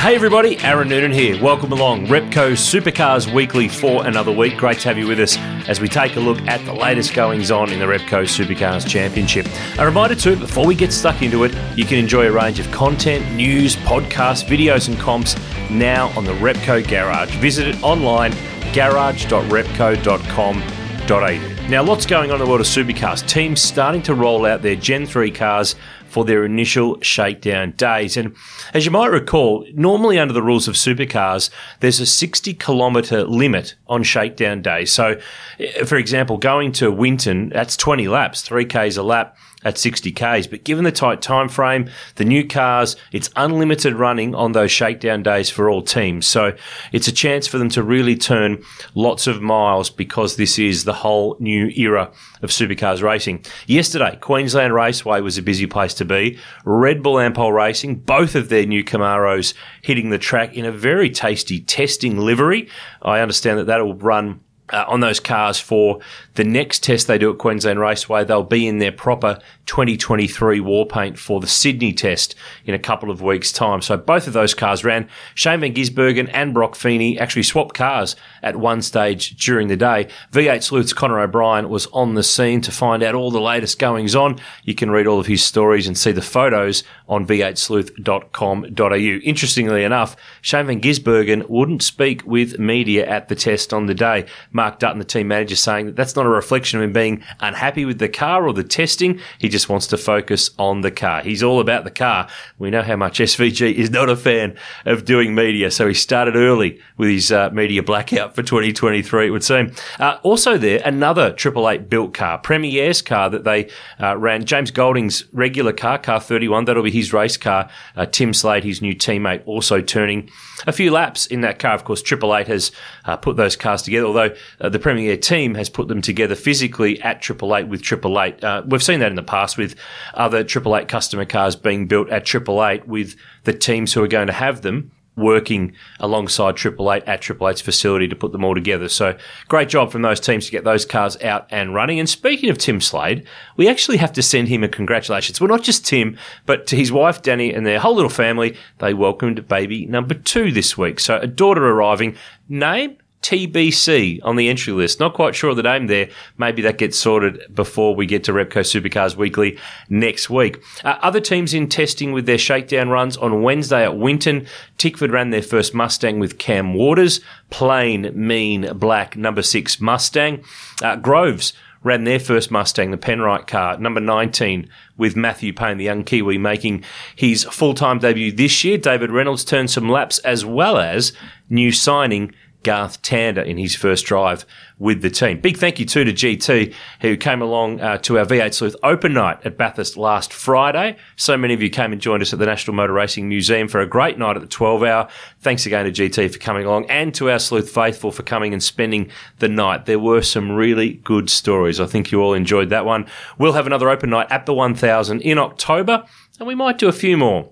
Hey everybody, Aaron Noonan here. Welcome along Repco Supercars Weekly for another week. Great to have you with us as we take a look at the latest goings on in the Repco Supercars Championship. A reminder too, before we get stuck into it, you can enjoy a range of content, news, podcasts, videos, and comps now on the Repco Garage. Visit it online, garage.repco.com.au. Now, lots going on in the world of supercars. Teams starting to roll out their Gen 3 cars for their initial shakedown days. And as you might recall, normally under the rules of supercars, there's a 60 kilometre limit on shakedown days. So, eh, for example, going to Winton, that's 20 laps, 3Ks a lap at 60 Ks. But given the tight time frame, the new cars, it's unlimited running on those shakedown days for all teams. So it's a chance for them to really turn lots of miles because this is the whole new era of supercars racing. Yesterday, Queensland Raceway was a busy place to be. Red Bull Ampol Racing, both of their new Camaros hitting the track in a very tasty testing livery. I understand that that will run uh, on those cars for the next test they do at Queensland Raceway. They'll be in their proper 2023 war paint for the Sydney test in a couple of weeks' time. So both of those cars ran. Shane Van Gisbergen and Broc Feeney actually swapped cars at one stage during the day. V8 Sleuth's Connor O'Brien was on the scene to find out all the latest goings on. You can read all of his stories and see the photos on v8sleuth.com.au. Interestingly enough, Shane Van Gisbergen wouldn't speak with media at the test on the day. Mark Dutton, the team manager, saying that that's not a reflection of him being unhappy with the car or the testing. He just wants to focus on the car. He's all about the car. We know how much SVG is not a fan of doing media, so he started early with his uh, media blackout for 2023, it would seem. Uh, also there, another Triple Eight built car, Premier's car that they uh, ran, James Golding's regular car, car 31, that'll be his race car. Uh, Tim Slade, his new teammate, also turning a few laps in that car. Of course, Triple Eight has uh, put those cars together, although uh, the Premier team has put them together physically at Triple Eight with Triple Eight. Uh, we've seen that in the past with other Triple Eight customer cars being built at Triple Eight with the teams who are going to have them working alongside Triple Eight at Triple Eight's facility to put them all together. So great job from those teams to get those cars out and running. And speaking of Tim Slade, we actually have to send him a congratulations. Well, not just Tim, but to his wife Danny and their whole little family. They welcomed baby number two this week. So a daughter arriving. Name TBC on the entry list. Not quite sure of the name there. Maybe that gets sorted before we get to Repco Supercars Weekly next week. Uh, other teams in testing with their shakedown runs on Wednesday at Winton. Tickford ran their first Mustang with Cam Waters. Plain, mean, black, number six Mustang. Uh, Groves ran their first Mustang, the Penrite car, number 19, with Matthew Payne, the young Kiwi, making his full time debut this year. David Reynolds turned some laps as well as new signing Garth Tander in his first drive with the team. Big thank you too to GT who came along uh, to our V8 Sleuth Open Night at Bathurst last Friday. So many of you came and joined us at the National Motor Racing Museum for a great night at the 12 hour. Thanks again to GT for coming along and to our Sleuth faithful for coming and spending the night. There were some really good stories. I think you all enjoyed that one. We'll have another open night at the 1000 in October and we might do a few more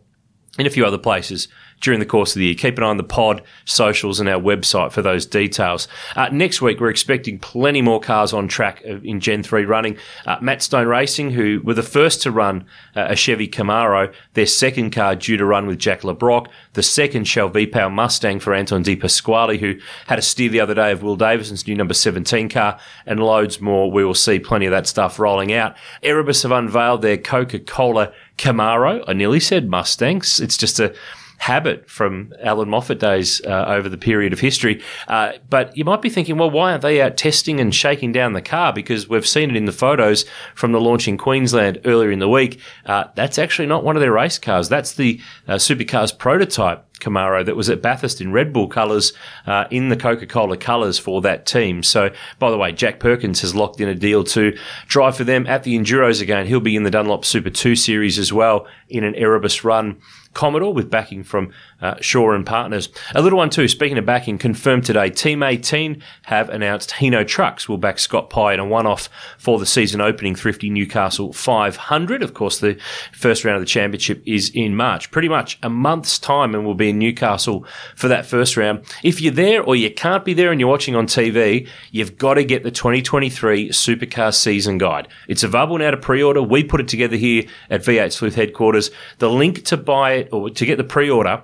in a few other places during the course of the year. Keep an eye on the pod, socials, and our website for those details. Uh, next week, we're expecting plenty more cars on track in Gen 3 running. Uh, Matt Stone Racing, who were the first to run uh, a Chevy Camaro, their second car due to run with Jack Le Brocq, the second Shell V-Power Mustang for Anton De Pasquale, who had a steer the other day of Will Davison's new number 17 car, and loads more. We will see plenty of that stuff rolling out. Erebus have unveiled their Coca-Cola Camaro. I nearly said Mustangs. It's just a habit from Allan Moffat days uh, over the period of history. Uh, but you might be thinking, well, why aren't they out testing and shaking down the car? Because we've seen it in the photos from the launch in Queensland earlier in the week. Uh, that's actually not one of their race cars. That's the uh, supercars prototype. Camaro that was at Bathurst in Red Bull colours, uh, in the Coca Cola colours for that team. So, by the way, Jack Perkins has locked in a deal to drive for them at the Enduros again. He'll be in the Dunlop Super 2 series as well in an Erebus run Commodore with backing from uh, Shaw and Partners. A little one too, speaking of backing, confirmed today, Team 18 have announced Hino Trucks will back Scott Pye in a one-off for the season opening Thrifty Newcastle 500. Of course, the first round of the championship is in March. Pretty much a month's time and we'll be in Newcastle for that first round. If you're there or you can't be there and you're watching on TV, you've got to get the 2023 Supercar Season Guide. It's available now to pre-order. We put it together here at V8 Sleuth headquarters. The link to buy it or to get the pre-order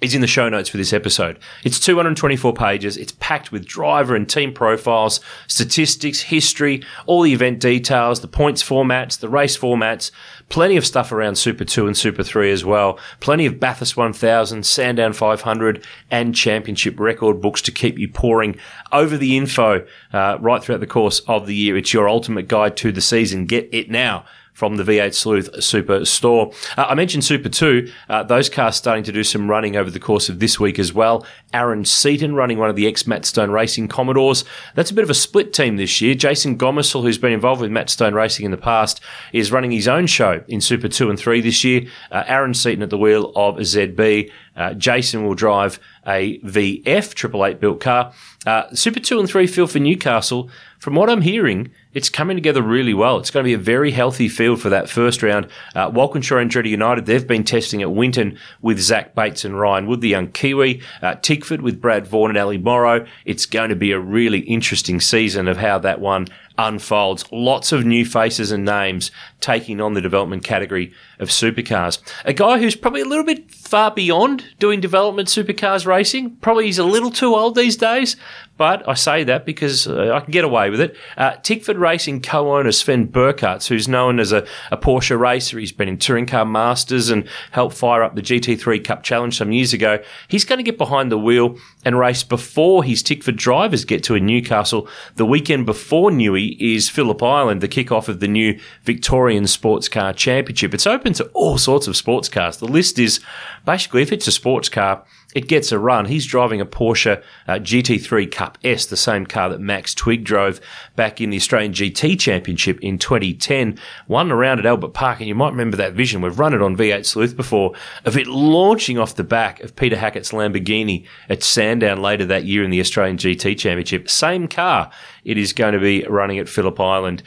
is in the show notes for this episode. It's 224 pages. It's packed with driver and team profiles, statistics, history, all the event details, the points formats, the race formats, plenty of stuff around Super 2 and Super 3 as well. Plenty of Bathurst 1000, Sandown 500 and championship record books to keep you pouring over the info uh, right throughout the course of the year. It's your ultimate guide to the season. Get it now from the V8 Sleuth Super Store. Uh, I mentioned Super 2. Uh, those cars starting to do some running over the course of this week as well. Aaron Seaton running one of the ex Matt Stone Racing Commodores. That's a bit of a split team this year. Jason Gomersall, who's been involved with Matt Stone Racing in the past, is running his own show in Super 2 and 3 this year. Uh, Aaron Seaton at the wheel of ZB. Uh, Jason will drive a VF Triple Eight built car. Uh, Super 2 and 3 feel for Newcastle. From what I'm hearing, it's coming together really well. It's going to be a very healthy field for that first round. Uh, Walkinshaw and Andretti United, they've been testing at Winton with Zach Bates and Ryan Wood, the young Kiwi. Uh, Tickford with Brad Vaughan and Ali Morrow. It's going to be a really interesting season of how that one unfolds. Lots of new faces and names taking on the development category of supercars. A guy who's probably a little bit far beyond doing development supercars racing. Probably he's a little too old these days, but I say that because uh, I can get away with it. Uh, Tickford Racing co-owner Sven Burchartz, who's known as a, a, Porsche racer, he's been in Touring Car Masters and helped fire up the GT3 Cup Challenge some years ago. He's going to get behind the wheel and race before his Tickford drivers get to in Newcastle. The weekend before Newey is Phillip Island, the kickoff of the new Victorian Sports Car Championship. It's open to all sorts of sports cars. The list is basically if it's a sports car, it gets a run. He's driving a Porsche uh, GT3 Cup S, the same car that Max Twigg drove back in the Australian GT Championship in 2010. Won around at Albert Park, and you might remember that vision. We've run it on V8 Sleuth before of it launching off the back of Peter Hackett's Lamborghini at Sandown later that year in the Australian GT Championship. Same car. It is going to be running at Phillip Island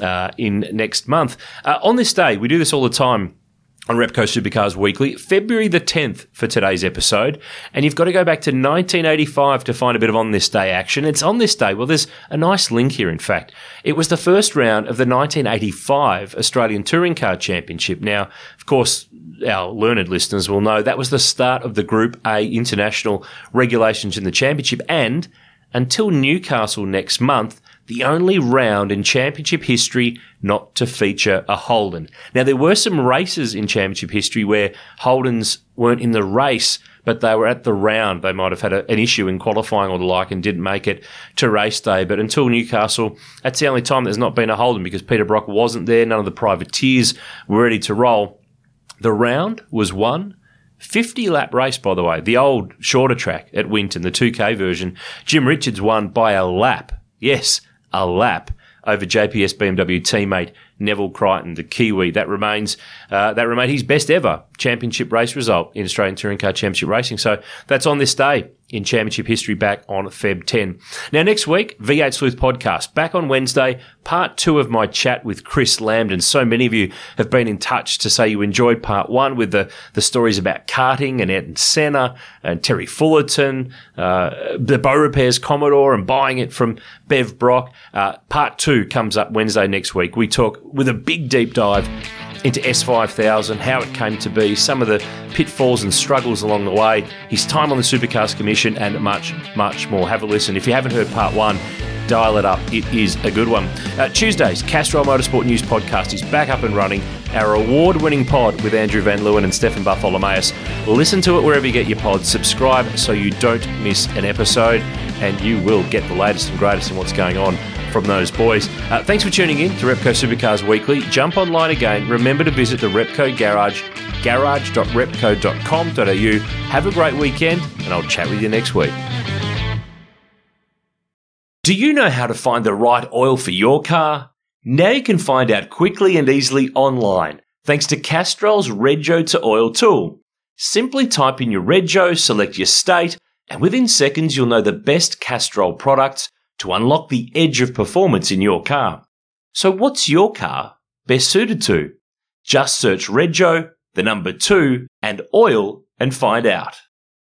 uh, in next month. Uh, on this day, we do this all the time on Repco Supercars Weekly, February the 10th for today's episode. And you've got to go back to 1985 to find a bit of on this day action. It's on this day. Well, there's a nice link here, in fact. It was the first round of the 1985 Australian Touring Car Championship. Now, of course, our learned listeners will know that was the start of the Group A international regulations in the championship. And until Newcastle next month, the only round in championship history not to feature a Holden. Now, there were some races in championship history where Holdens weren't in the race, but they were at the round. They might have had a, an issue in qualifying or the like and didn't make it to race day. But until Newcastle, that's the only time there's not been a Holden because Peter Brock wasn't there. None of the privateers were ready to roll. The round was won 50 lap race, by the way, the old shorter track at Winton, the 2K version. Jim Richards won by a lap. Yes, a lap over JPS BMW teammate Neville Crichton, the Kiwi. That remains uh, that remained his best ever championship race result in Australian Touring Car Championship racing. So that's on this day in championship history back on Feb 10. Now, next week, V8 Sleuth podcast back on Wednesday, part two of my chat with Chris Lambden. So many of you have been in touch to say you enjoyed part one with the, the stories about karting and Ayrton Senna and Terry Fullerton, uh, the Beaurepaires Commodore and buying it from Bev Brock. Uh, part two comes up Wednesday next week. We talk with a big deep dive into S5000, how it came to be, some of the pitfalls and struggles along the way, his time on the Supercars Commission, and much, much more. Have a listen. If you haven't heard part one, dial it up. It is a good one. Uh, Tuesdays, Castrol Motorsport News Podcast is back up and running. Our award winning pod with Andrew Van Leeuwen and Stefan Bartholomaeus. Listen to it wherever you get your pods. Subscribe so you don't miss an episode, and you will get the latest and greatest in what's going on from those boys. Uh, thanks for tuning in to Repco Supercars Weekly. Jump online again. Remember to visit the Repco Garage, garage.repco.com.au. Have a great weekend, and I'll chat with you next week. Do you know how to find the right oil for your car? Now you can find out quickly and easily online, thanks to Castrol's Rego to Oil tool. Simply type in your rego, select your state, and within seconds you'll know the best Castrol products to unlock the edge of performance in your car. So what's your car best suited to? Just search rego, the number two, and oil and find out.